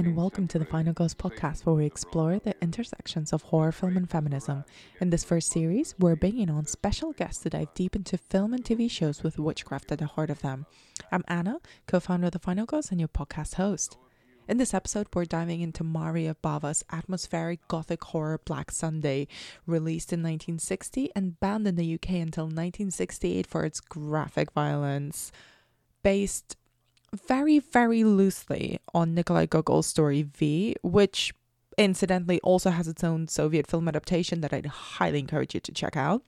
And welcome to the Final Girls podcast, where we explore the intersections of horror film and feminism. In this first series, we're bringing on special guests to dive deep into film and TV shows with witchcraft at the heart of them. I'm Anna, co founder of the Final Girls and your podcast host. In this episode, we're diving into Mario Bava's atmospheric gothic horror Black Sunday, released in 1960 and banned in the UK until 1968 for its graphic violence. Based very, very loosely on Nikolai Gogol's story Viy, which incidentally also has its own Soviet film adaptation that I'd highly encourage you to check out.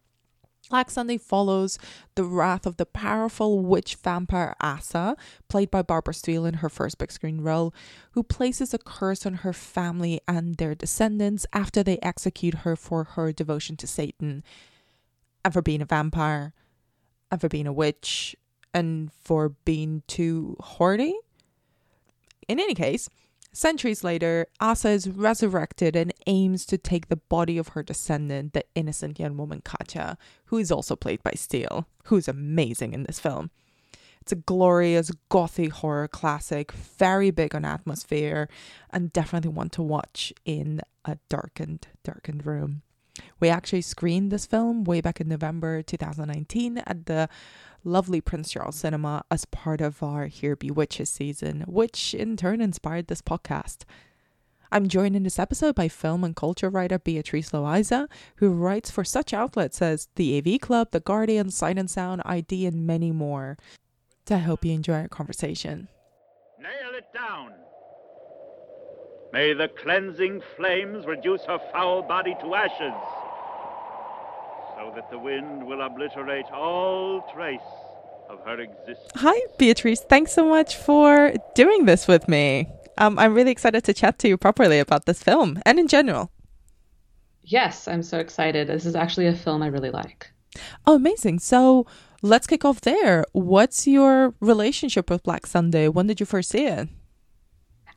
Black Sunday follows the wrath of the powerful witch vampire Asa, played by Barbara Steele in her first big screen role, who places a curse on her family and their descendants after they execute her for her devotion to Satan. And for being a vampire? And for being a witch and for being too hoardy. In any case, centuries later, Asa is resurrected and aims to take the body of her descendant, the innocent young woman Katya, who is also played by Steele, who is amazing in this film. It's a glorious gothic horror classic, very big on atmosphere, and definitely one to watch in a darkened, darkened room. We actually screened this film way back in November 2019 at the lovely Prince Charles Cinema as part of our Here Be Witches season, which in turn inspired this podcast. I'm joined in this episode by film and culture writer Beatrice Loayza, who writes for such outlets as the AV Club, The Guardian, Sight and Sound, i-D, and many more. So I hope you enjoy our conversation. Nail it down. May the cleansing flames reduce her foul body to ashes so that the wind will obliterate all trace of her existence. Hi, Beatrice. Thanks so much for doing this with me. Um, I'm really excited to chat to you properly about this film and in general. Yes, I'm so excited. This is actually a film I really like. Oh, amazing. So let's kick off there. What's your relationship with Black Sunday? When did you first see it?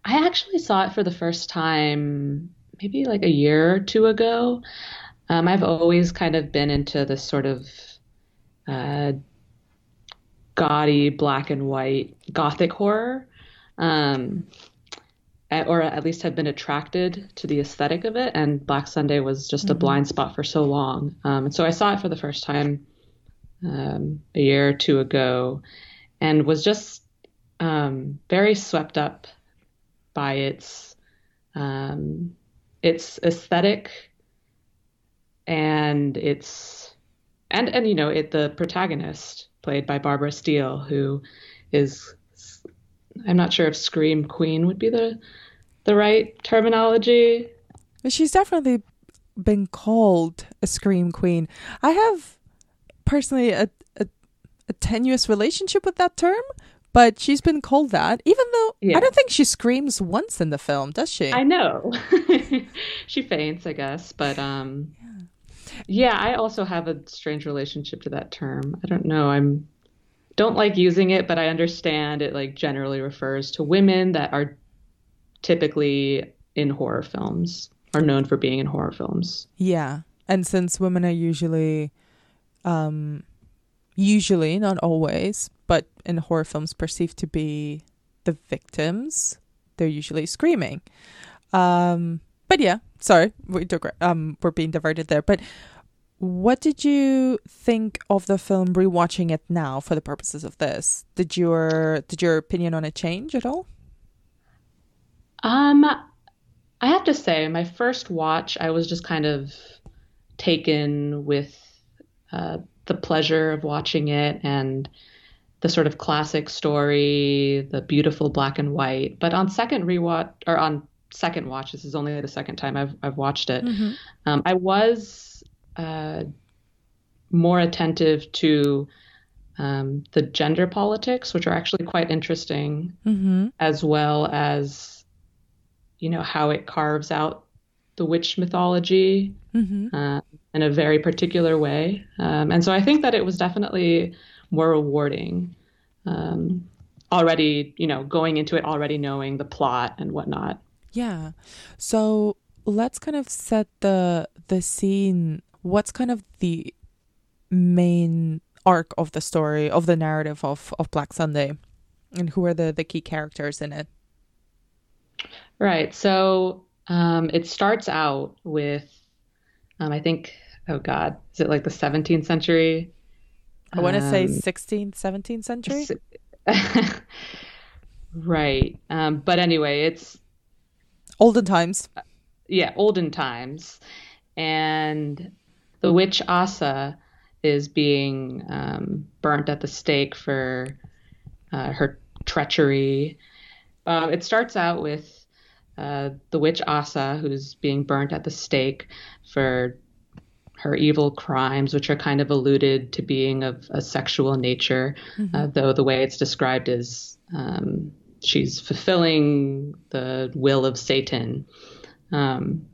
I actually saw it for the first time maybe like a year or two ago. Um, I've always kind of been into this sort of uh, gaudy black and white gothic horror, um, or at least have been attracted to the aesthetic of it. And Black Sunday was just mm-hmm. a blind spot for so long. Um, and so I saw it for the first time um, a year or two ago, and was just um, very swept up by its um, its aesthetic and it's and and you know it the protagonist played by Barbara Steele who is I'm not sure if scream queen would be the the right terminology. But She's definitely been called a scream queen. I have personally a, a, a tenuous relationship with that term, but she's been called that, even though yeah. I don't think she screams once in the film, does she? I know. she faints, I guess, but um, yeah, I also have a strange relationship to that term. I don't know. I'm don't like using it, but I understand it like generally refers to women that are typically in horror films are known for being in horror films. Yeah. And since women are usually um usually not always, but in horror films perceived to be the victims, they're usually screaming. Um but yeah, sorry, we um we're being diverted there. But what did you think of the film rewatching it now for the purposes of this? Did your did your opinion on it change at all? Um I have to say my first watch I was just kind of taken with uh, the pleasure of watching it and the sort of classic story, the beautiful black and white. But on second rewatch or on second watch. This is only the second time I've I've watched it. Mm-hmm. Um, I was uh, more attentive to um, the gender politics, which are actually quite interesting, mm-hmm. as well as you know how it carves out the witch mythology mm-hmm. uh, in a very particular way. Um, and so I think that it was definitely more rewarding. Um, already, you know, going into it already knowing the plot and whatnot. Yeah. So let's kind of set the the scene. What's kind of the main arc of the story of the narrative of of Black Sunday, and who are the the key characters in it? Right. So um, it starts out with, um, I think, oh God, is it like the 17th century? I want to say 16th, 17th century. right. Um, but anyway, it's olden times. Yeah, olden times. And the witch Asa is being um, burnt at the stake for uh, her treachery. Uh, it starts out with uh, the witch Asa, who's being burnt at the stake for her evil crimes, which are kind of alluded to being of a sexual nature, mm-hmm. uh, though the way it's described is um, she's fulfilling the will of Satan. Um,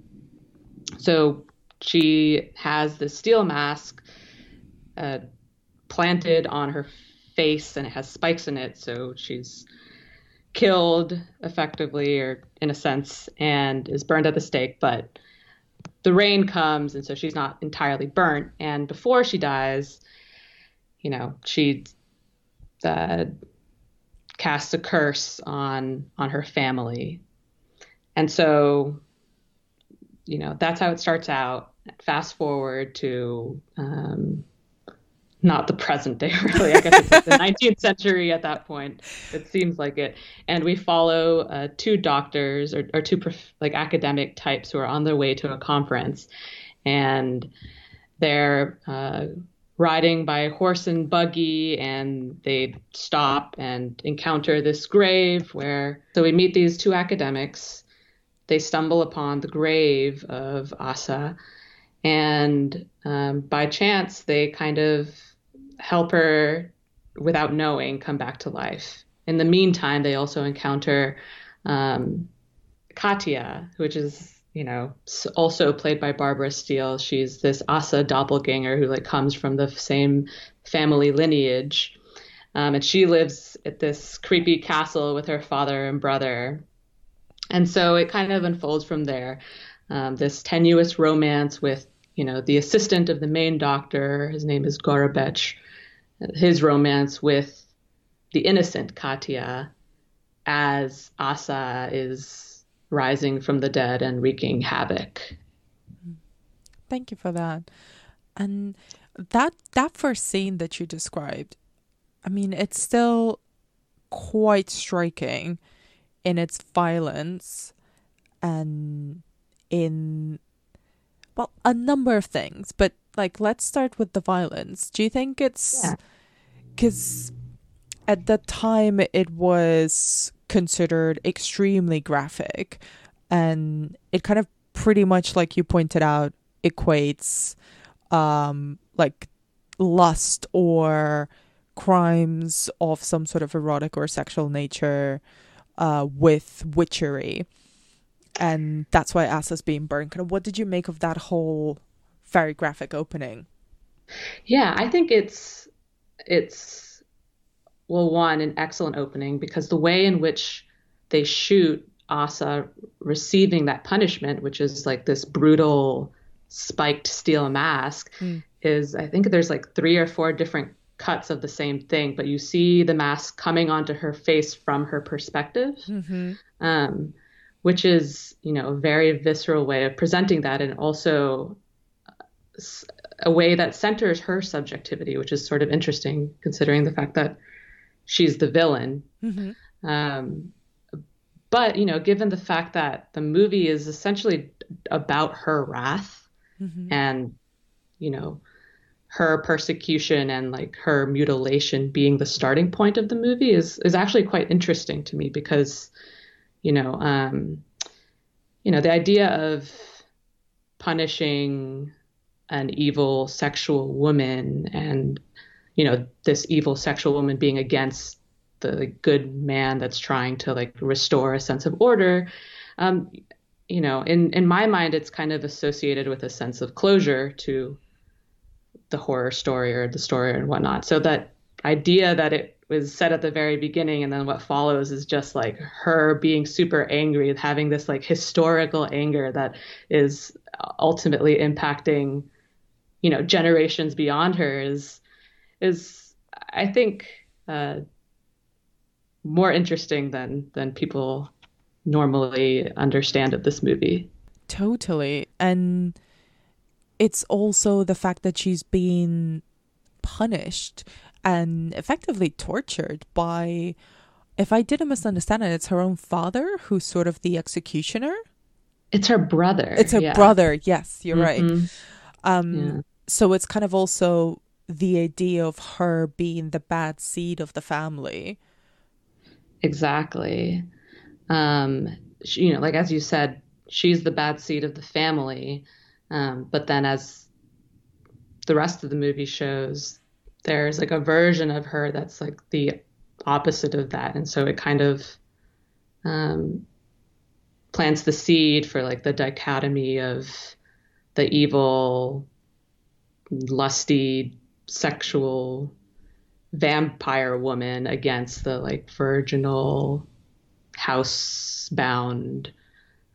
so she has the steel mask uh, planted on her face and it has spikes in it. So she's killed effectively, or in a sense, and is burned at the stake. But the rain comes, and so she's not entirely burnt. And before she dies, you know, she uh, casts a curse on on her family, and so you know that's how it starts out. Fast forward to um, not the present day, really. I guess it's like the 19th century at that point. It seems like it. And we follow uh, two doctors or, or two prof- like academic types who are on their way to a conference, and they're uh, riding by horse and buggy, and they stop and encounter this grave where. So we meet these two academics. They stumble upon the grave of Asa, and um, by chance they kind of help her without knowing come back to life. In the meantime, they also encounter um, Katya, which is you know also played by Barbara Steele. She's this Asa doppelganger who like comes from the same family lineage, um, and she lives at this creepy castle with her father and brother. And so it kind of unfolds from there. Um, this tenuous romance with you know the assistant of the main doctor. His name is Gorobetch his romance with the innocent Katya as Asa is rising from the dead and wreaking havoc. Thank you for that. And that that first scene that you described, I mean, it's still quite striking in its violence and in well, a number of things, but like let's start with the violence. Do you think it's yeah because at the time it was considered extremely graphic. And it kind of pretty much like you pointed out equates um like lust or crimes of some sort of erotic or sexual nature uh with witchery. And that's why Asa's being burned. Kind of what did you make of that whole very graphic opening? Yeah i think it's it's well one an excellent opening because the way in which they shoot Asa receiving that punishment, which is like this brutal spiked steel mask, mm. is I think there's like three or four different cuts of the same thing, but you see the mask coming onto her face from her perspective, mm-hmm. um, which is you know a very visceral way of presenting that, and also a way that centers her subjectivity, which is sort of interesting considering the fact that she's the villain. Mm-hmm. Um, but you know, given the fact that the movie is essentially about her wrath mm-hmm. and you know her persecution and like her mutilation being the starting point of the movie is is actually quite interesting to me because you know um, you know the idea of punishing an evil sexual woman and you know this evil sexual woman being against the good man that's trying to like restore a sense of order. Um, you know in in my mind it's kind of associated with a sense of closure to the horror story or the story and whatnot. So that idea that it was said at the very beginning and then what follows is just like her being super angry having this like historical anger that is ultimately impacting you know generations beyond her is is I think uh, more interesting than than people normally understand of this movie. Totally. And it's also the fact that she's been punished and effectively tortured by if I didn't misunderstand it, it's her own father who's sort of the executioner. It's her brother. It's her yeah. brother. Yes, you're Mhm. right. Um, Yeah. so it's kind of also the idea of her being the bad seed of the family. Exactly. Um, she, you know, like as you said, she's the bad seed of the family. Um, but then as the rest of the movie shows, there's like a version of her that's like the opposite of that. And so it kind of um, plants the seed for like the dichotomy of the evil, lusty, sexual vampire woman against the like virginal, housebound,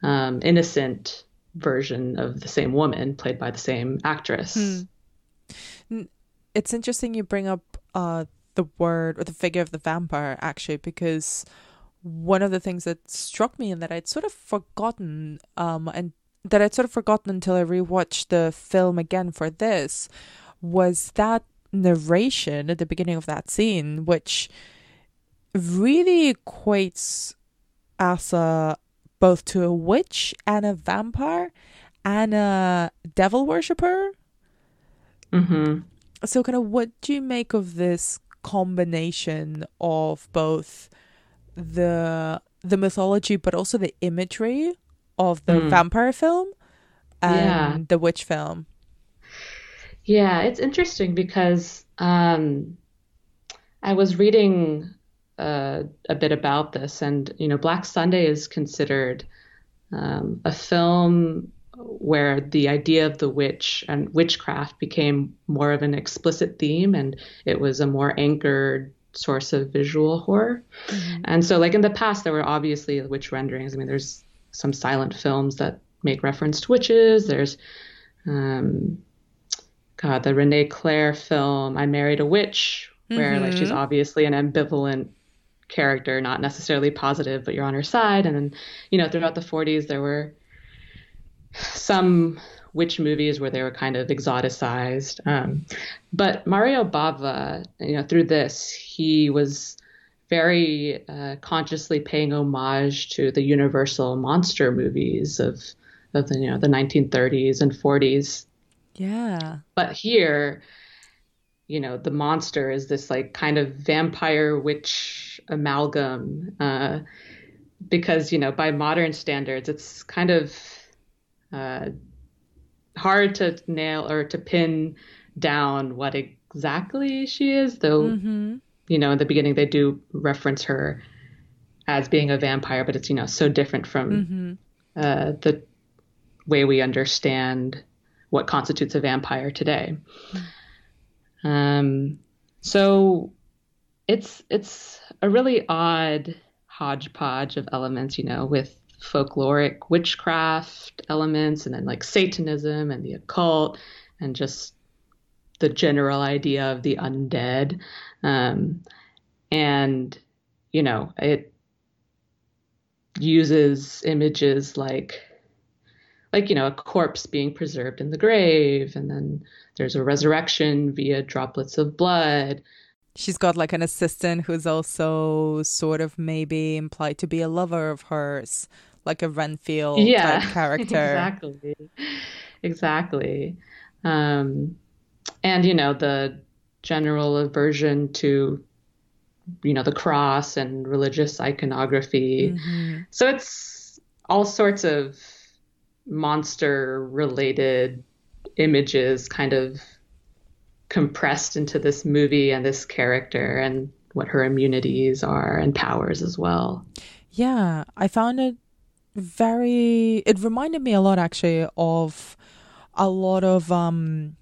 um, innocent version of the same woman played by the same actress. Hmm. It's interesting you bring up uh, the word or the figure of the vampire, actually, because one of the things that struck me and that I'd sort of forgotten, um, and that I'd sort of forgotten until I rewatched the film again for this, was that narration at the beginning of that scene, which really equates Asa both to a witch and a vampire and a devil worshipper. hmm So, kind of, what do you make of this combination of both the the mythology, but also the imagery of the Mm. vampire film and Yeah. the witch film? Yeah, it's interesting because um, I was reading uh, a bit about this, and you know, Black Sunday is considered um, a film where the idea of the witch and witchcraft became more of an explicit theme, and it was a more anchored source of visual horror. And so, like in the past, there were obviously witch renderings. I mean, there's some silent films that make reference to witches. There's um, God, the René Clair film, I Married a Witch, where like she's Mhm. obviously an ambivalent character, not necessarily positive, but you're on her side. And then, you know, throughout the 40s, there were some witch movies where they were kind of exoticized. Um, but Mario Bava, you know, through this, he was very uh, consciously paying homage to the Universal monster movies of of the you know the 1930s and 40s Yeah. but here you know the monster is this like kind of vampire witch amalgam uh, because you know by modern standards it's kind of uh, hard to nail or to pin down what exactly she is though Mm-hmm. you know in the beginning they do reference her as being a vampire but it's you know so different from Mm-hmm. uh, the way we understand what constitutes a vampire today. Um, so it's it's a really odd hodgepodge of elements, you know, with folkloric witchcraft elements and then like Satanism and the occult and just the general idea of the undead. Um, and, you know, it uses images like like you know a corpse being preserved in the grave and then there's a resurrection via droplets of blood She's got like an assistant who's also sort of maybe implied to be a lover of hers, like a Renfield yeah type character. exactly exactly um and you know the general aversion to you know the cross and religious iconography Mhm. So it's all sorts of monster related images kind of compressed into this movie and this character and what her immunities are and powers as well. Yeah, I found it very. It reminded me a lot, actually, of a lot of um,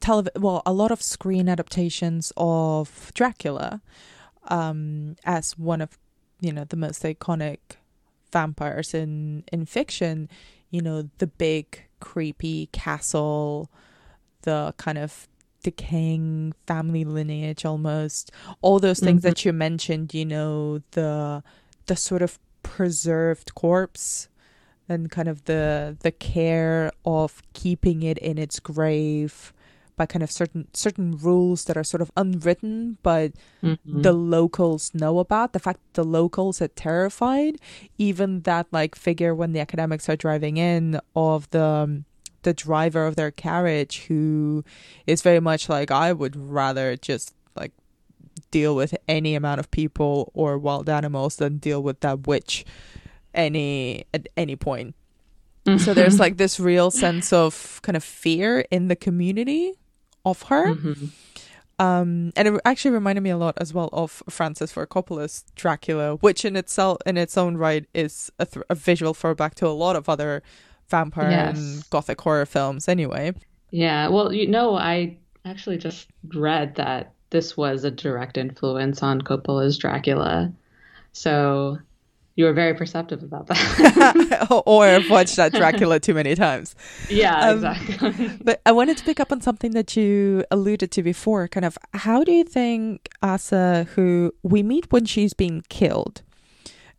telev. Well, a lot of screen adaptations of Dracula, um, as one of you know the most iconic vampires in in fiction. You know, the big creepy castle, the kind of decaying family lineage almost all those things Mhm. that you mentioned you know the the sort of preserved corpse and kind of the the care of keeping it in its grave by kind of certain certain rules that are sort of unwritten but Mm-hmm. the locals know about. The fact that the locals are terrified even that like figure when the academics are driving in of the um, the driver of their carriage who is very much like i would rather just like deal with any amount of people or wild animals than deal with that witch any at any point. So there's like this real sense of kind of fear in the community of her Mhm. um, and it actually reminded me a lot as well of Francis Ford Coppola's Dracula, which in itself, in its own right, is a, th- a visual throwback to a lot of other vampire and gothic horror films. Anyway, Yeah, well, you know, I actually just read that this was a direct influence on Coppola's Dracula. So you were very perceptive about that. or I've watched that Dracula too many times. yeah, Um, exactly. But I wanted to pick up on something that you alluded to before. Kind of, how do you think Asa, who we meet when she's being killed,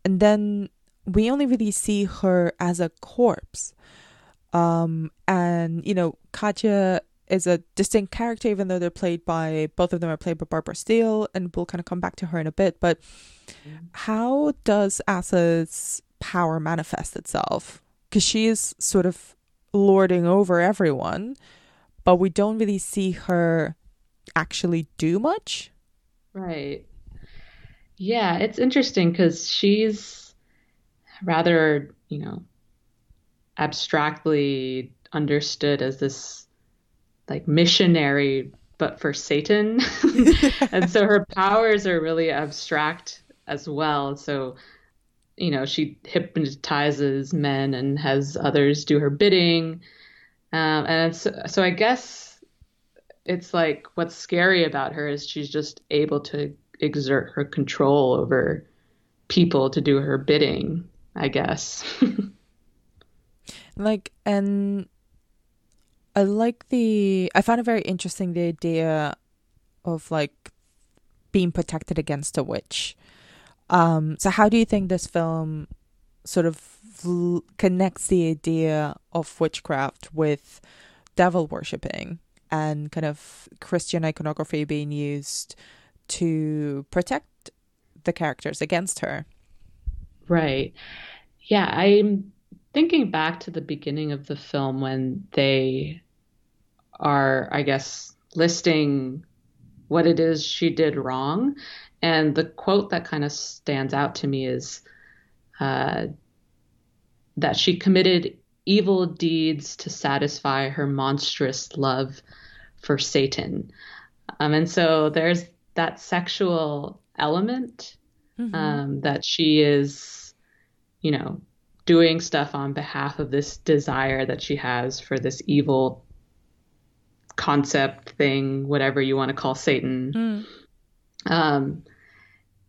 and then we only really see her as a corpse, um, and you know, Katya is a distinct character, even though they're played by both of them are played by Barbara Steele, and we'll kind of come back to her in a bit. But mm. how does Asa's power manifest itself? Because she is sort of lording over everyone, but we don't really see her actually do much. Right. Yeah, it's interesting because she's rather, you know, abstractly understood as this like missionary, but for Satan. and so her powers are really abstract as well. So, you know, she hypnotizes men and has others do her bidding. Um, and so, so I guess it's like what's scary about her is she's just able to exert her control over people to do her bidding, I guess. Like, and I like the, I found it very interesting the idea of like being protected against a witch. Um, so how do you think this film sort of l- connects the idea of witchcraft with devil worshipping and kind of Christian iconography being used to protect the characters against her? Right. Yeah, I'm thinking back to the beginning of the film when they are, I guess, listing what it is she did wrong. And the quote that kind of stands out to me is uh, that she committed evil deeds to satisfy her monstrous love for Satan. Um, and so there's that sexual element um, that she is, you know, doing stuff on behalf of this desire that she has for this evil concept thing, whatever you want to call Satan. Mm. Um,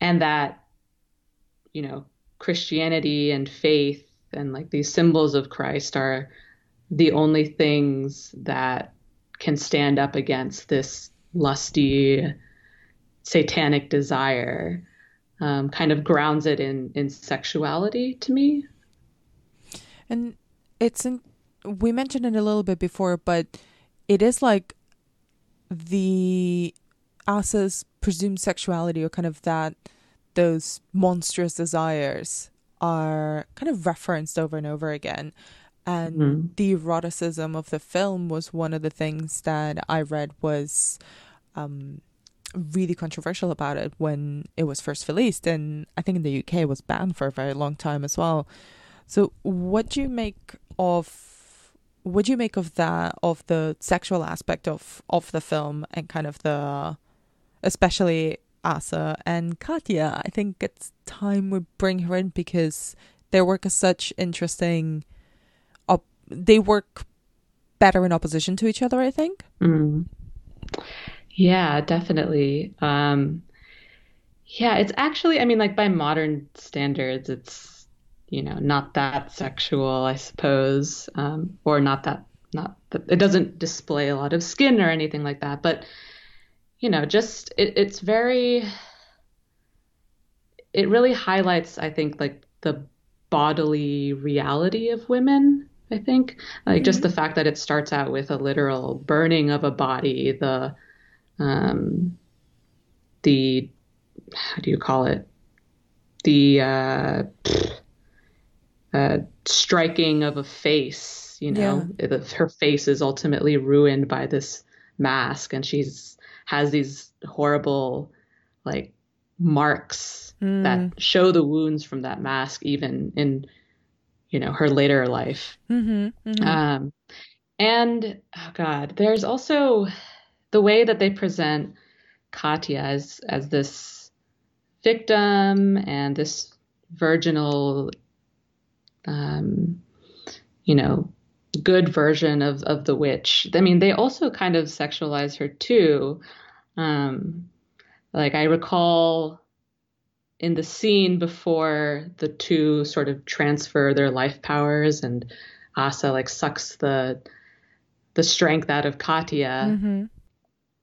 and that, you know, Christianity and faith and like these symbols of Christ are the only things that can stand up against this lusty satanic desire um, kind of grounds it in in sexuality to me And it's in, we mentioned it a little bit before, but it is like the Asa's presumed sexuality or kind of that those monstrous desires are kind of referenced over and over again. And Mhm. the eroticism of the film was one of the things that I read was um, really controversial about it when it was first released. And I think in the UK it was banned for a very long time as well. So, what do you make of what do you make of that of the sexual aspect of of the film and kind of the especially Asa and Katya? I think it's time we bring her in because their work is such interesting. Op- they work better in opposition to each other. I think. Mm. Yeah, definitely. Um, yeah, it's actually, I mean, like by modern standards, it's, you know, not that sexual, I suppose, um, or not that, not that it doesn't display a lot of skin or anything like that. But, you know, just it, it's very, it really highlights, I think, like the bodily reality of women. I think like mm-hmm. just the fact that it starts out with a literal burning of a body, the um, the how do you call it? The uh, uh, striking of a face. You know, yeah. her face is ultimately ruined by this mask, and she's has these horrible like marks mm. that show the wounds from that mask, even in you know her later life. Mm-hmm, mm-hmm. Um, and oh god, there's also the way that they present Katya as as this victim and this virginal, um, you know, good version of of the witch. I mean, they also kind of sexualize her too. Um, like I recall in the scene before the two sort of transfer their life powers and Asa like sucks the the strength out of Katya. Mm-hmm.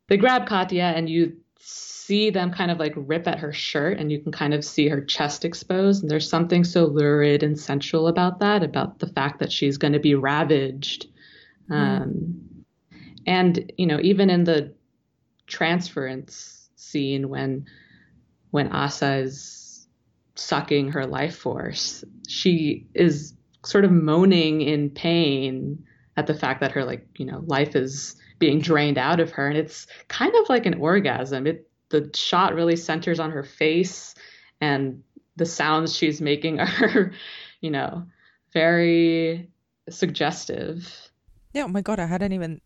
They grab Katya and you see them kind of like rip at her shirt and you can kind of see her chest exposed and there's something so lurid and sensual about that about the fact that she's going to be ravaged mm-hmm. um, and you know even in the transference scene when when Asa is sucking her life force, she is sort of moaning in pain at the fact that her like you know life is being drained out of her and it's kind of like an orgasm it the shot really centers on her face and the sounds she's making are you know very suggestive yeah oh my god i hadn't even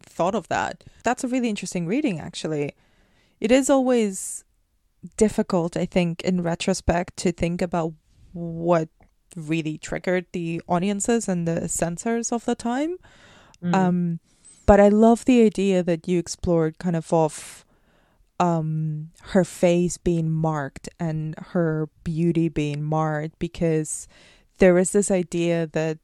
thought of that that's a really interesting reading actually it is always difficult, I think, in retrospect, to think about what really triggered the audiences and the censors of the time. Mm. Um, but I love the idea that you explored kind of of um, her face being marked and her beauty being marred because there is this idea that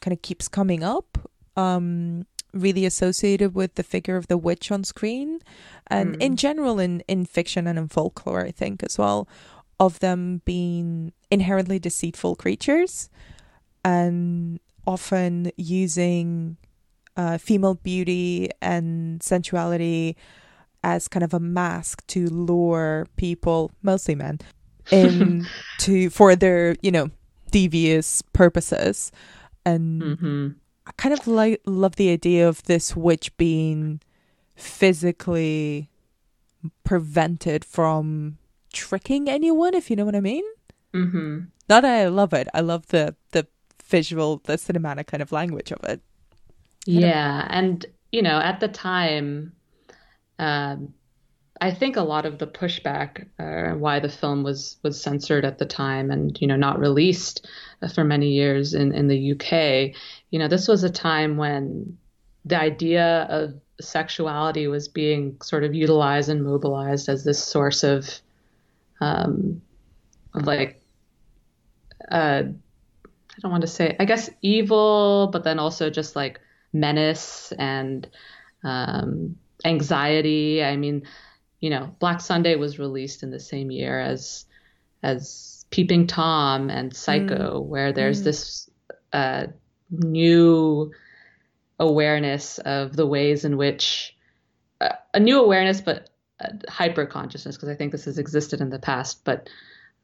kind of keeps coming up um, really associated with the figure of the witch on screen and mm. in general in in fiction and in folklore i think as well of them being inherently deceitful creatures and often using uh, female beauty and sensuality as kind of a mask to lure people mostly men in to for their you know devious purposes and mm-hmm. I kind of like love the idea of this witch being physically prevented from tricking anyone, if you know what I mean. Mm-hmm. Not that I love it. I love the the visual, the cinematic kind of language of it. Yeah, and you know, at the time, um, I think a lot of the pushback uh, why the film was was censored at the time and you know not released for many years in in the UK. You know, this was a time when the idea of sexuality was being sort of utilized and mobilized as this source of um, like uh, I don't want to say I guess evil, but then also just like menace and um, anxiety. I mean, you know, Black Sunday was released in the same year as as Peeping Tom and Psycho, mm. where there's mm. this uh, new awareness of the ways in which uh, a new awareness, but hyper consciousness, because I think this has existed in the past, but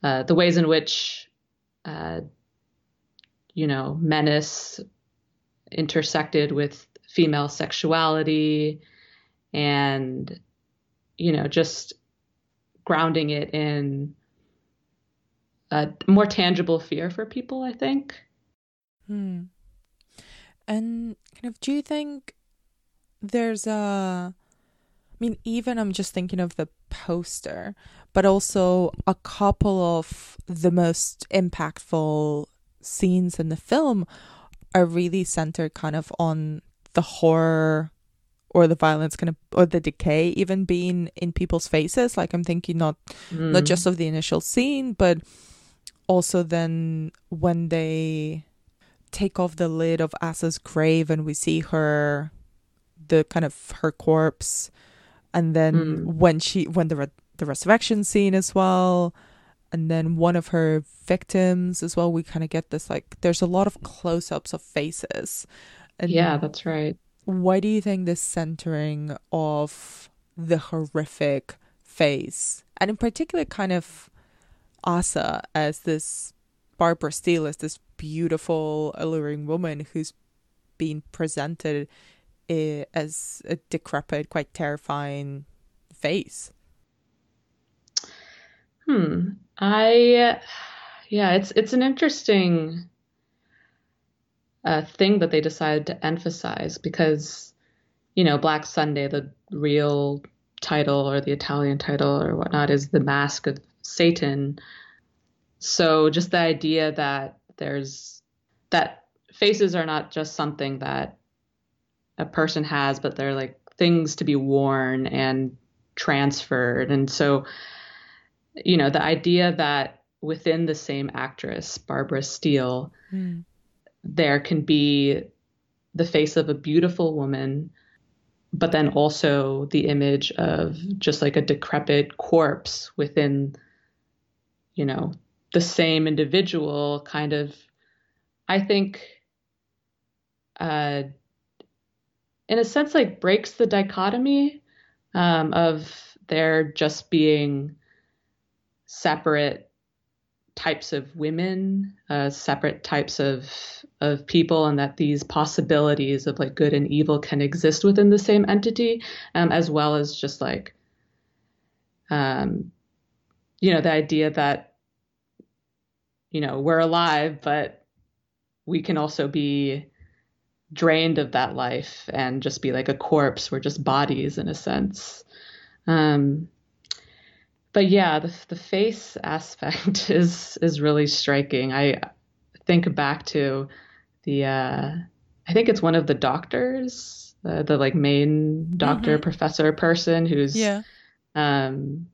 uh, the ways in which, uh, you know, menace intersected with female sexuality and, you know, just grounding it in a more tangible fear for people, I think. Hmm. And kind of, do you think there's a. I mean, even I'm just thinking of the poster, but also a couple of the most impactful scenes in the film are really centered kind of on the horror or the violence kind of or the decay even being in people's faces like i'm thinking not mm. not just of the initial scene but also then when they take off the lid of Asa's grave and we see her, the kind of her corpse, and then mm. when she when the re- the resurrection scene as well, and then one of her victims as well. We kind of get this like there's a lot of close ups of faces. And yeah, that's right. Why do you think this centering of the horrific face, and in particular, kind of Asa as this Barbara Steele as this beautiful, alluring woman who's being presented as a decrepit, quite terrifying face? Hmm. I yeah, it's it's an interesting uh, thing that they decided to emphasize because you know Black Sunday, the real title or the Italian title or whatnot, is the Mask of Satan. So just the idea that there's that faces are not just something that a person has, but they're like things to be worn and transferred. And so you know, the idea that within the same actress, Barbara Steele, mm. there can be the face of a beautiful woman, but then also the image of just like a decrepit corpse within, you know, the same individual kind of, I think, uh, in a sense, like breaks the dichotomy um, of there just being separate types of women, uh, separate types of of people, and that these possibilities of like good and evil can exist within the same entity, um, as well as just like, um, you know, the idea that you know we're alive, but we can also be drained of that life and just be like a corpse. We're just bodies in a sense. Um, but yeah, the the face aspect is is really striking. I think back to the uh, I think it's one of the doctors, uh, the like main doctor mm-hmm. professor person who's yeah. Um,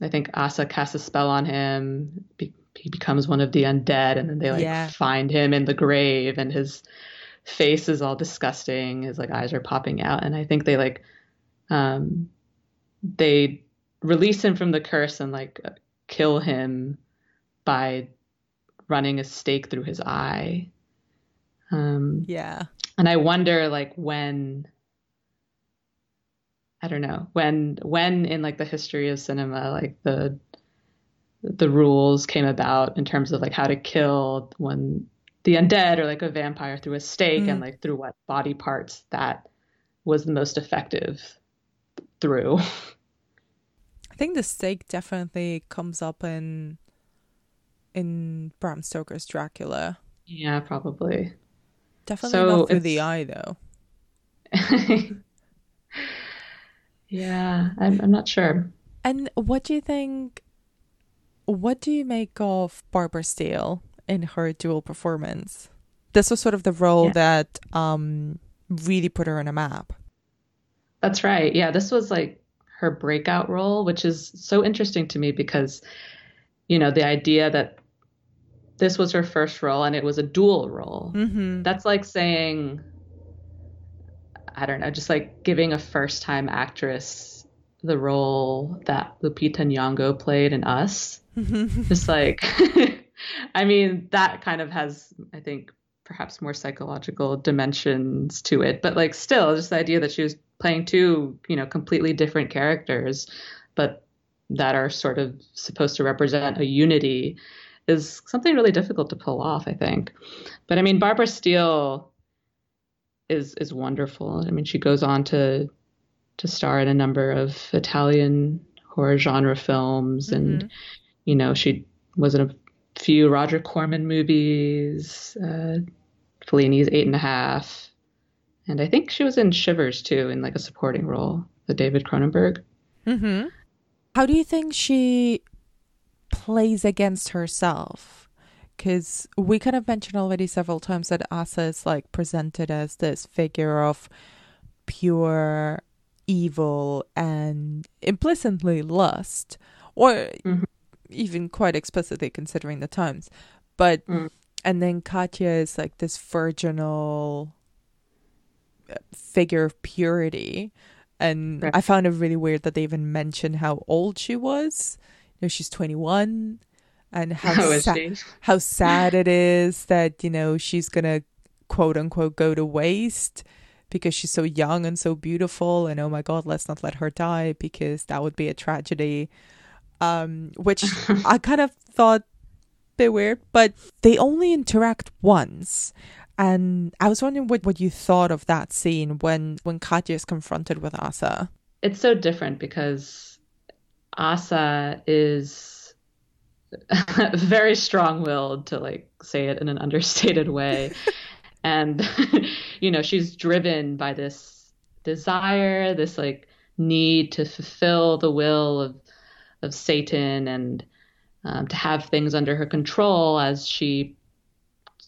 I think Asa casts a spell on him. Be- he becomes one of the undead, and then they like yeah. find him in the grave, and his face is all disgusting. His like eyes are popping out, and I think they like um, they release him from the curse and like kill him by running a stake through his eye. Um, yeah. And I wonder like when I don't know when when in like the history of cinema like the the rules came about in terms of like how to kill when the undead or like a vampire through a stake mm. and like through what body parts that was the most effective through. I think the stake definitely comes up in in Bram Stoker's Dracula. Yeah, probably. Definitely so not through the eye though. yeah, I'm I'm not sure. And what do you think what do you make of Barbara Steele in her dual performance? This was sort of the role yeah. that um really put her on a map. That's right. Yeah, this was like her breakout role, which is so interesting to me because, you know, the idea that this was her first role and it was a dual role. Mm-hmm. That's like saying, I don't know, just like giving a first time actress the role that Lupita Nyong'o played in Us. just like, I mean, that kind of has, I think, perhaps more psychological dimensions to it. But like, still, just the idea that she was playing two, you know, completely different characters, but that are sort of supposed to represent a unity is something really difficult to pull off, I think. But I mean, Barbara Steele is is wonderful. I mean, she goes on to to star in a number of Italian horror genre films, mm-hmm. and you know, she was in a few Roger Corman movies, uh, Fellini's Eight and a Half, and I think she was in Shivers too, in like a supporting role, the David Cronenberg. Mm-hmm. How do you think she plays against herself? Because we kind of mentioned already several times that Asa is like presented as this figure of pure evil and implicitly lust, or mm-hmm. even quite explicitly considering the times. But mm. and then Katya is like this virginal figure of purity. And right. I found it really weird that they even mentioned how old she was. You know, she's 21 and how is sa- how sad it is that you know she's gonna quote unquote go to waste because she's so young and so beautiful and oh my god let's not let her die because that would be a tragedy um which i kind of thought a bit weird but they only interact once and i was wondering what, what you thought of that scene when when katya is confronted with asa It's so different because Asa is very strong-willed to like say it in an understated way. and you know, she's driven by this desire, this like need to fulfill the will of of Satan and um, to have things under her control as she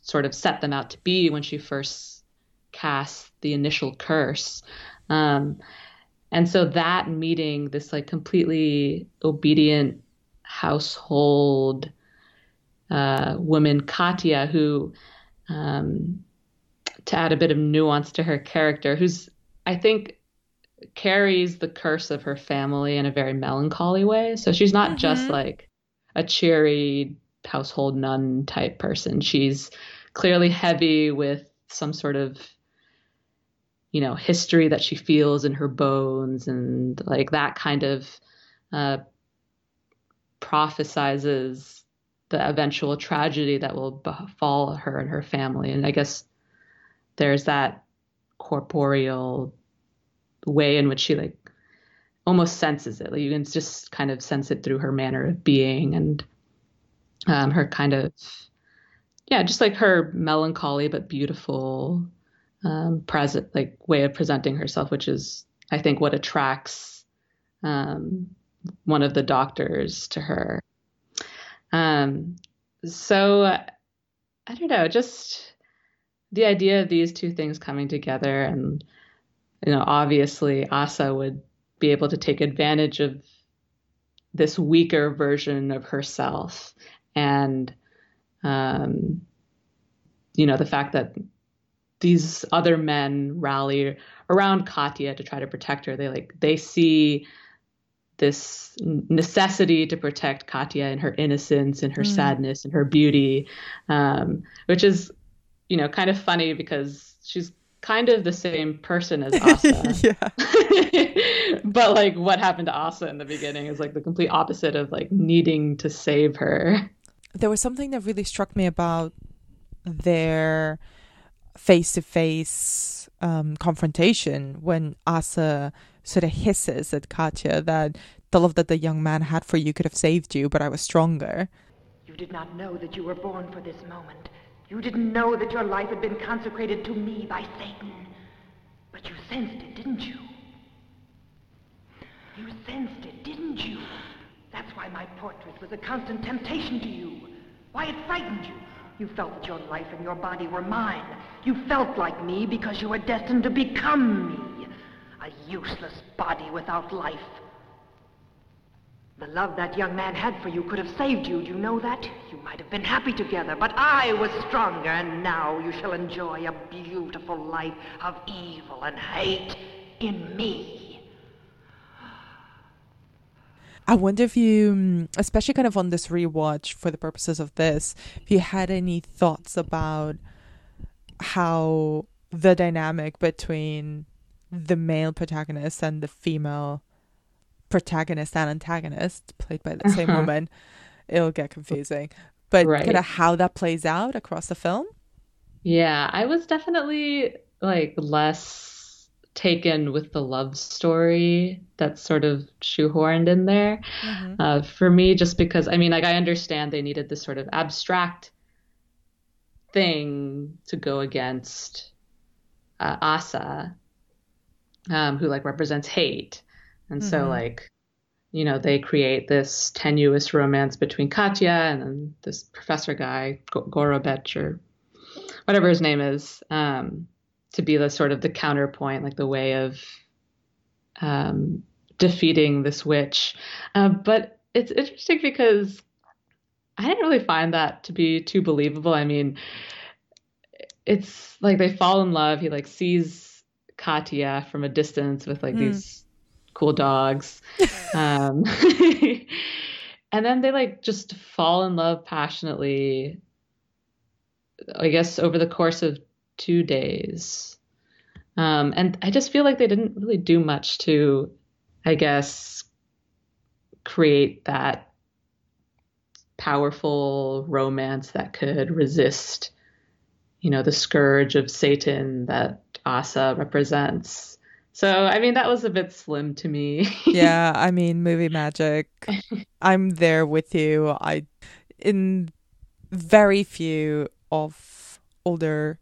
sort of set them out to be when she first cast the initial curse. Um, and so that meeting this like completely obedient household uh, woman, Katya, who, um, to add a bit of nuance to her character, who's, I think, carries the curse of her family in a very melancholy way. So she's not just like a cheery household nun type person. She's clearly heavy with some sort of you know history that she feels in her bones and like that kind of uh, prophesizes the eventual tragedy that will befall her and her family. And i guess there's that corporeal way in which she like almost senses it. Like you can just kind of sense it through her manner of being and um, her kind of yeah just like her melancholy but beautiful um, present like way of presenting herself, which is I think what attracts um, one of the doctors to her. Um, so I don't know, just the idea of these two things coming together, and you know, obviously Asa would be able to take advantage of this weaker version of herself, and um, you know, the fact that these other men rally around Katya to try to protect her. They like they see this necessity to protect Katya and her innocence and her mm. sadness and her beauty, um, which is, you know, kind of funny because she's kind of the same person as Asa. but like what happened to Asa in the beginning is like the complete opposite of like needing to save her. There was something that really struck me about their face to face confrontation when Asa sort of hisses at Katya that the love that the young man had for you could have saved you, but I was stronger. You did not know that you were born for this moment. You didn't know that your life had been consecrated to me by Satan. But you sensed it, didn't you? You sensed it, didn't you? That's why my portrait was a constant temptation to you. Why it frightened you. You felt that your life and your body were mine. You felt like me because you were destined to become me. A useless body without life. The love that young man had for you could have saved you. Do you know that? You might have been happy together, but I was stronger, and now you shall enjoy a beautiful life of evil and hate in me. I wonder if you, especially kind of on this rewatch for the purposes of this, if you had any thoughts about how the dynamic between the male protagonist and the female protagonist and antagonist, played by the same Uh-huh. woman, it'll get confusing. But Right. kind of how that plays out across the film. Yeah, I was definitely like less taken with the love story that's sort of shoehorned in there. Uh, for me, just because I mean, like I understand they needed this sort of abstract thing to go against uh, Asa, um, who like represents hate, and so Mhm. like you know they create this tenuous romance between Katya and then this professor guy Go- Gorobetch or whatever his name is, um, to be the sort of the counterpoint, like the way of um, defeating this witch. Uh, but it's interesting because I didn't really find that to be too believable. I mean, it's like they fall in love. He like sees Katya from a distance with like Hmm. these cool dogs. um, and then they like just fall in love passionately i guess over the course of two days um, and i just feel like they didn't really do much to i guess create that powerful romance that could resist you know the scourge of satan that asa represents so, I mean, that was a bit slim to me. yeah, I mean, movie magic. I'm there with you. I, in very few of older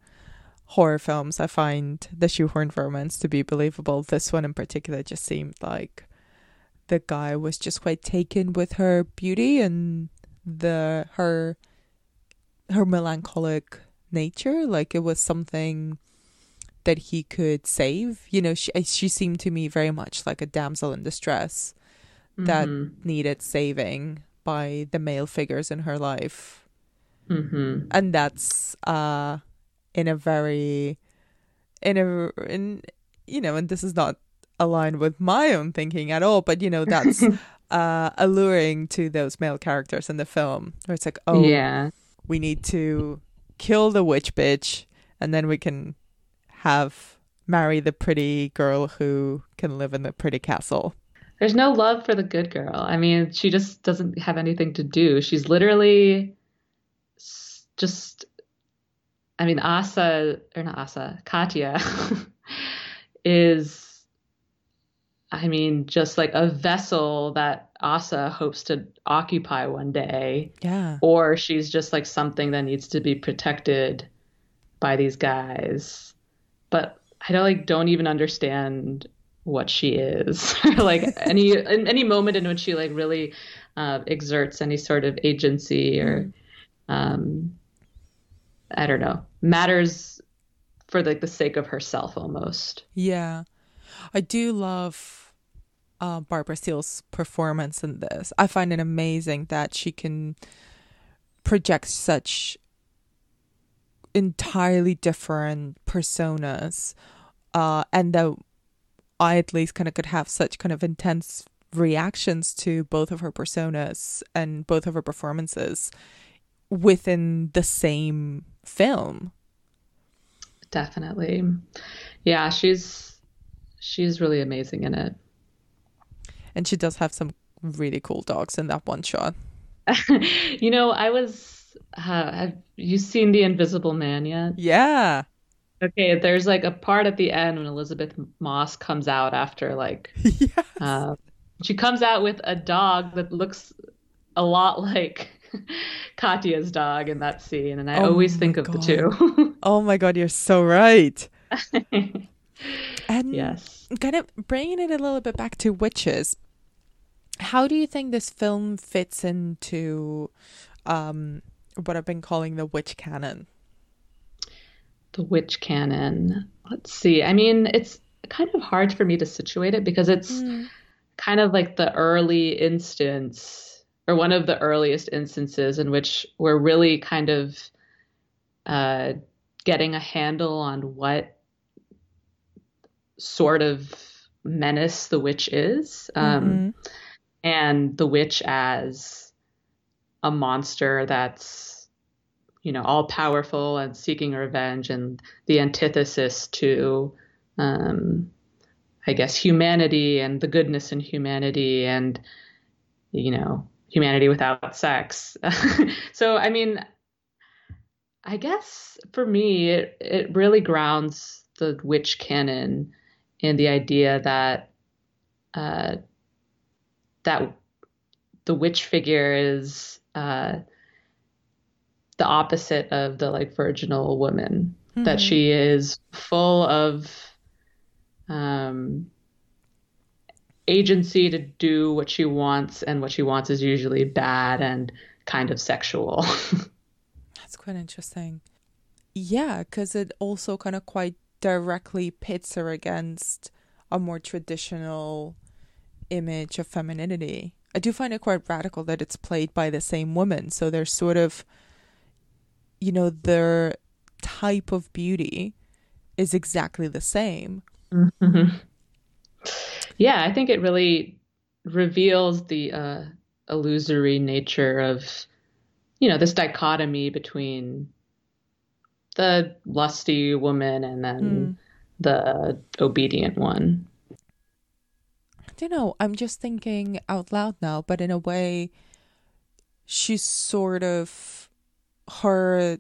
horror films, I find the shoehorn romance to be believable. This one in particular just seemed like the guy was just quite taken with her beauty and the her her melancholic nature. Like it was something that he could save. You know, she she seemed to me very much like a damsel in distress that mm-hmm. needed saving by the male figures in her life. Mm-hmm. And that's uh in a very in a in you know, and this is not aligned with my own thinking at all, but you know, that's uh alluring to those male characters in the film. Where it's like, oh yeah, we need to kill the witch bitch and then we can have marry the pretty girl who can live in the pretty castle. There's no love for the good girl. I mean, she just doesn't have anything to do. She's literally just I mean, Asa or not Asa, Katya is I mean, just like a vessel that Asa hopes to occupy one day. Yeah. Or she's just like something that needs to be protected by these guys but I don't like don't even understand what she is. like any in any moment in which she like really uh, exerts any sort of agency or mm-hmm. um, I don't know matters for like the sake of herself almost. Yeah, I do love uh, Barbara Steele's performance in this. I find it amazing that she can project such entirely different personas uh, and that I at least kind of could have such kind of intense reactions to both of her personas and both of her performances within the same film. Definitely. Yeah, she's she's really amazing in it. And she does have some really cool dogs in that one shot. you know, I was uh, have you seen The Invisible Man yet? Yeah. Okay, there's like a part at the end when Elisabeth Moss comes out after like yes. uh, she comes out with a dog that looks a lot like Katya's dog in that scene, and I oh always think of god. the two. oh my god, you're so right. and yes, kind of bringing it a little bit back to witches. How do you think this film fits into um, what I've been calling the witch canon. The witch canon. Let's see. I mean, it's kind of hard for me to situate it because it's mm. kind of like the early instance or one of the earliest instances in which we're really kind of uh, getting a handle on what sort of menace the witch is. Um, mm-hmm. And the witch as a monster that's you know all powerful and seeking revenge and the antithesis to um, i guess humanity and the goodness in humanity and you know humanity without sex so i mean i guess for me it, it really grounds the witch canon in the idea that uh, that the witch figure is uh, the opposite of the like virginal woman. Mm-hmm. That she is full of um, agency to do what she wants, and what she wants is usually bad and kind of sexual. That's quite interesting. Yeah, because it also kind of quite directly pits her against a more traditional image of femininity. I do find it quite radical that it's played by the same woman. So there's sort of, you know, their type of beauty is exactly the same. Mm-hmm. Yeah, I think it really reveals the uh, illusory nature of, you know, this dichotomy between the lusty woman and then mm. the obedient one. I don't know. I'm just thinking out loud now, but in a way, she's sort of her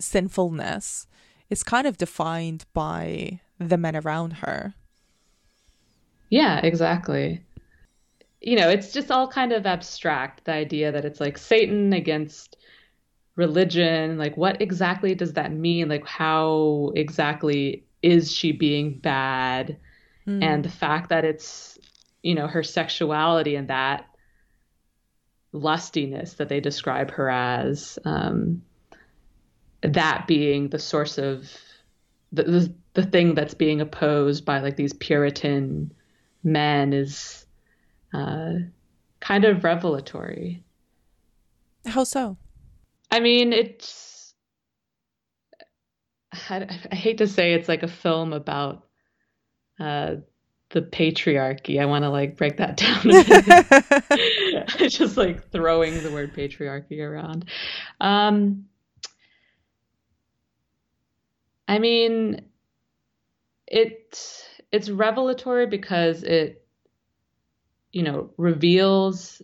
sinfulness is kind of defined by the men around her. Yeah, exactly. You know, it's just all kind of abstract, the idea that it's like Satan against religion. Like, what exactly does that mean? Like, how exactly is she being bad? Mm. And the fact that it's, you know, her sexuality and that lustiness that they describe her as, um, that being the source of the, the, the thing that's being opposed by like these Puritan men is uh, kind of revelatory. How so? I mean, it's. I, I, hate to say it's like a film about uh, the patriarchy. I want to like break that down. just like throwing the word patriarchy around. Um, I mean, it it's revelatory because it, you know, reveals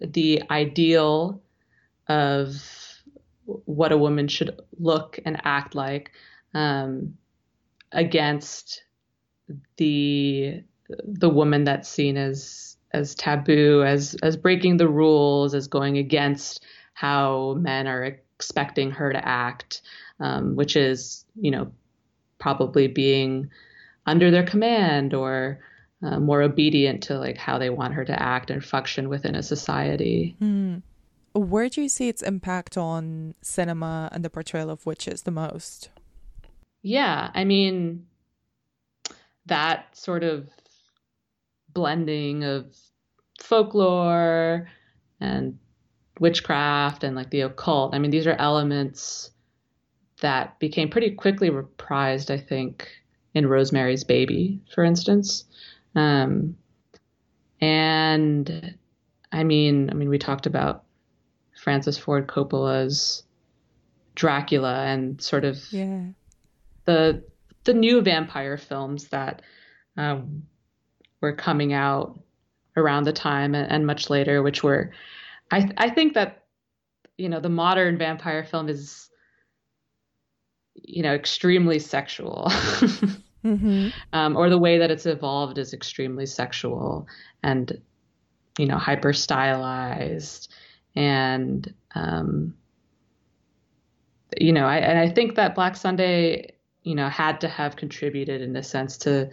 the ideal of what a woman should look and act like um, against the the woman that's seen as as taboo, as as breaking the rules, as going against how men are expecting her to act, um, which is you know probably being under their command or uh, more obedient to like how they want her to act and function within a society. Mm. Where do you see its impact on cinema and the portrayal of witches the most? Yeah, I mean, that sort of blending of folklore and witchcraft and like the occult. I mean, these are elements that became pretty quickly reprised, I think, in Rosemary's Baby, for instance. Um, and I mean, I mean, we talked about Francis Ford Coppola's Dracula and sort of yeah. the the new vampire films that um, were coming out around the time and, and much later, which were, I I think that you know the modern vampire film is you know extremely sexual. mm-hmm. um, or the way that it's evolved is extremely sexual and you know hyper stylized and um, you know, I, and I think that Black Sunday, you know, had to have contributed in a sense to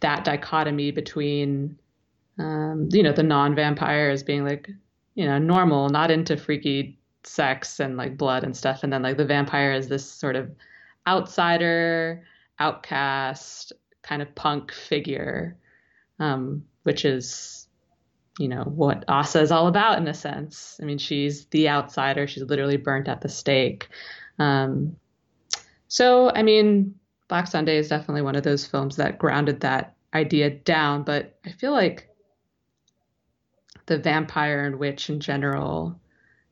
that dichotomy between, um, you know, the non-vampire as being like, you know, normal, not into freaky sex and like blood and stuff, and then like the vampire is this sort of outsider, outcast, kind of punk figure, um, which is you know what Asa is all about in a sense. I mean, she's the outsider. She's literally burnt at the stake. Um, so, I mean, Black Sunday is definitely one of those films that grounded that idea down. But I feel like the vampire and witch in general,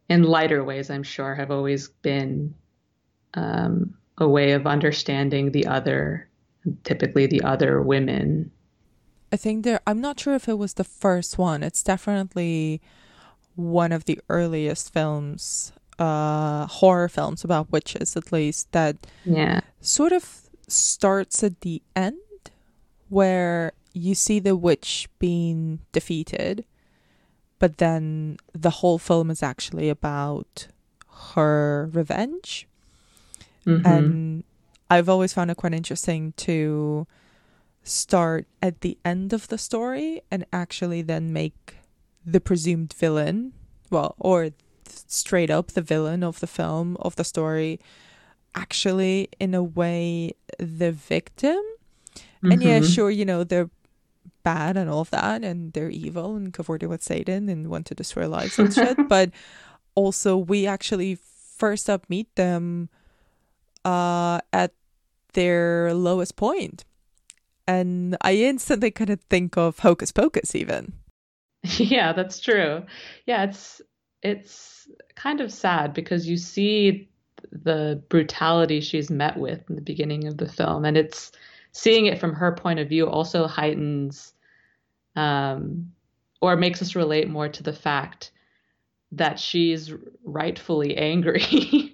in lighter ways, I'm sure, have always been um, a way of understanding the other, typically the other women I think there, I'm not sure if it was the first one. It's definitely one of the earliest films, uh, horror films about witches, at least, that yeah. sort of starts at the end where you see the witch being defeated, but then the whole film is actually about her revenge. Mm-hmm. And I've always found it quite interesting to start at the end of the story and actually then make the presumed villain, well, or straight up the villain of the film, of the story, actually, in a way, the victim. Mm-hmm. And yeah, mm-hmm. sure, you know, they're bad and all of that, and they're evil and cavorting with Satan and want to destroy lives and shit. But also, we actually first up meet them uh, at their lowest point and I instantly kind of think of Hocus Pocus, even. yeah, that's true. Yeah, it's it's kind of sad because you see the brutality she's met with in the beginning of the film, and it's seeing it from her point of view also heightens um, or makes us relate more to the fact that she's rightfully angry.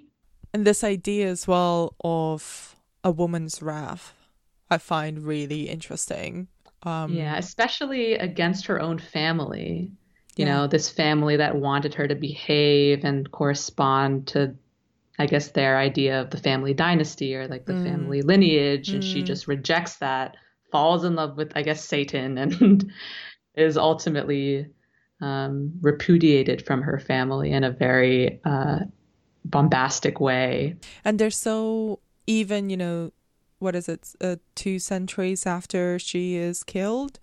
and this idea as well of a woman's wrath, I find really interesting. Um, yeah, especially against her own family. You yeah. know, this family that wanted her to behave and correspond to, I guess, their idea of the family dynasty or like the mm. family lineage. And mm. she just rejects that, falls in love with, I guess, Satan, and is ultimately um, repudiated from her family in a very uh, bombastic way. And they're so even, you know, what is it, uh, two centuries after she is killed,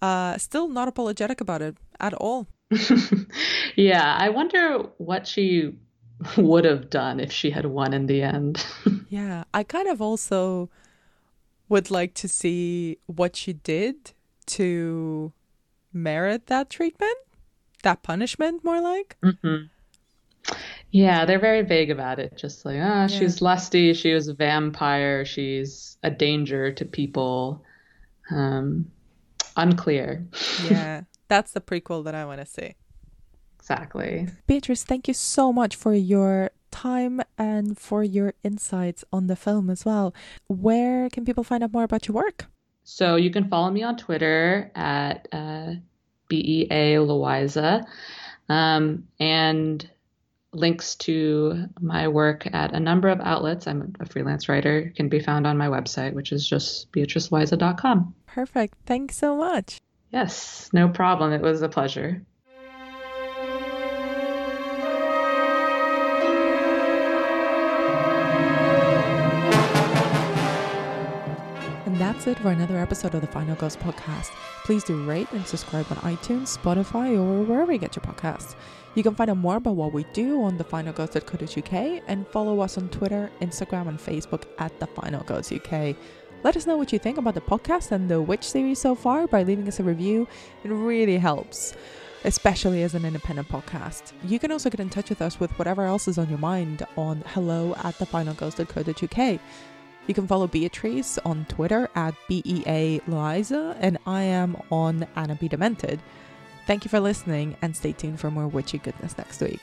uh, still not apologetic about it at all. yeah, I wonder what she would have done if she had won in the end. yeah, I kind of also would like to see what she did to merit that treatment, that punishment, more like. Mm-hmm. Yeah, they're very vague about it. Just like, ah, oh, yeah. she's lusty, she was a vampire, she's a danger to people. Um, unclear. yeah, that's the prequel that I want to see. Exactly. Beatrice, thank you so much for your time and for your insights on the film as well. Where can people find out more about your work? So you can follow me on Twitter at uh, BEA Loayza. Um, and links to my work at a number of outlets. I'm a freelance writer, can be found on my website, which is just beatriceloayza.com. Perfect. Thanks so much. Yes, no problem. It was a pleasure. And that's it for another episode of the Final Girls podcast. Please do rate and subscribe on iTunes, Spotify, or wherever you get your podcasts. You can find out more about what we do on thefinalgirls.co.uk and follow us on Twitter, Instagram, and Facebook at The Final Girls UK. Let us know what you think about the podcast and the Witch series so far by leaving us a review. It really helps, especially as an independent podcast. You can also get in touch with us with whatever else is on your mind on hello at thefinalgirls.co.uk. You can follow Beatrice on Twitter at BEA Loayza, and I am on Anna Be Demented. Thank you for listening and stay tuned for more witchy goodness next week.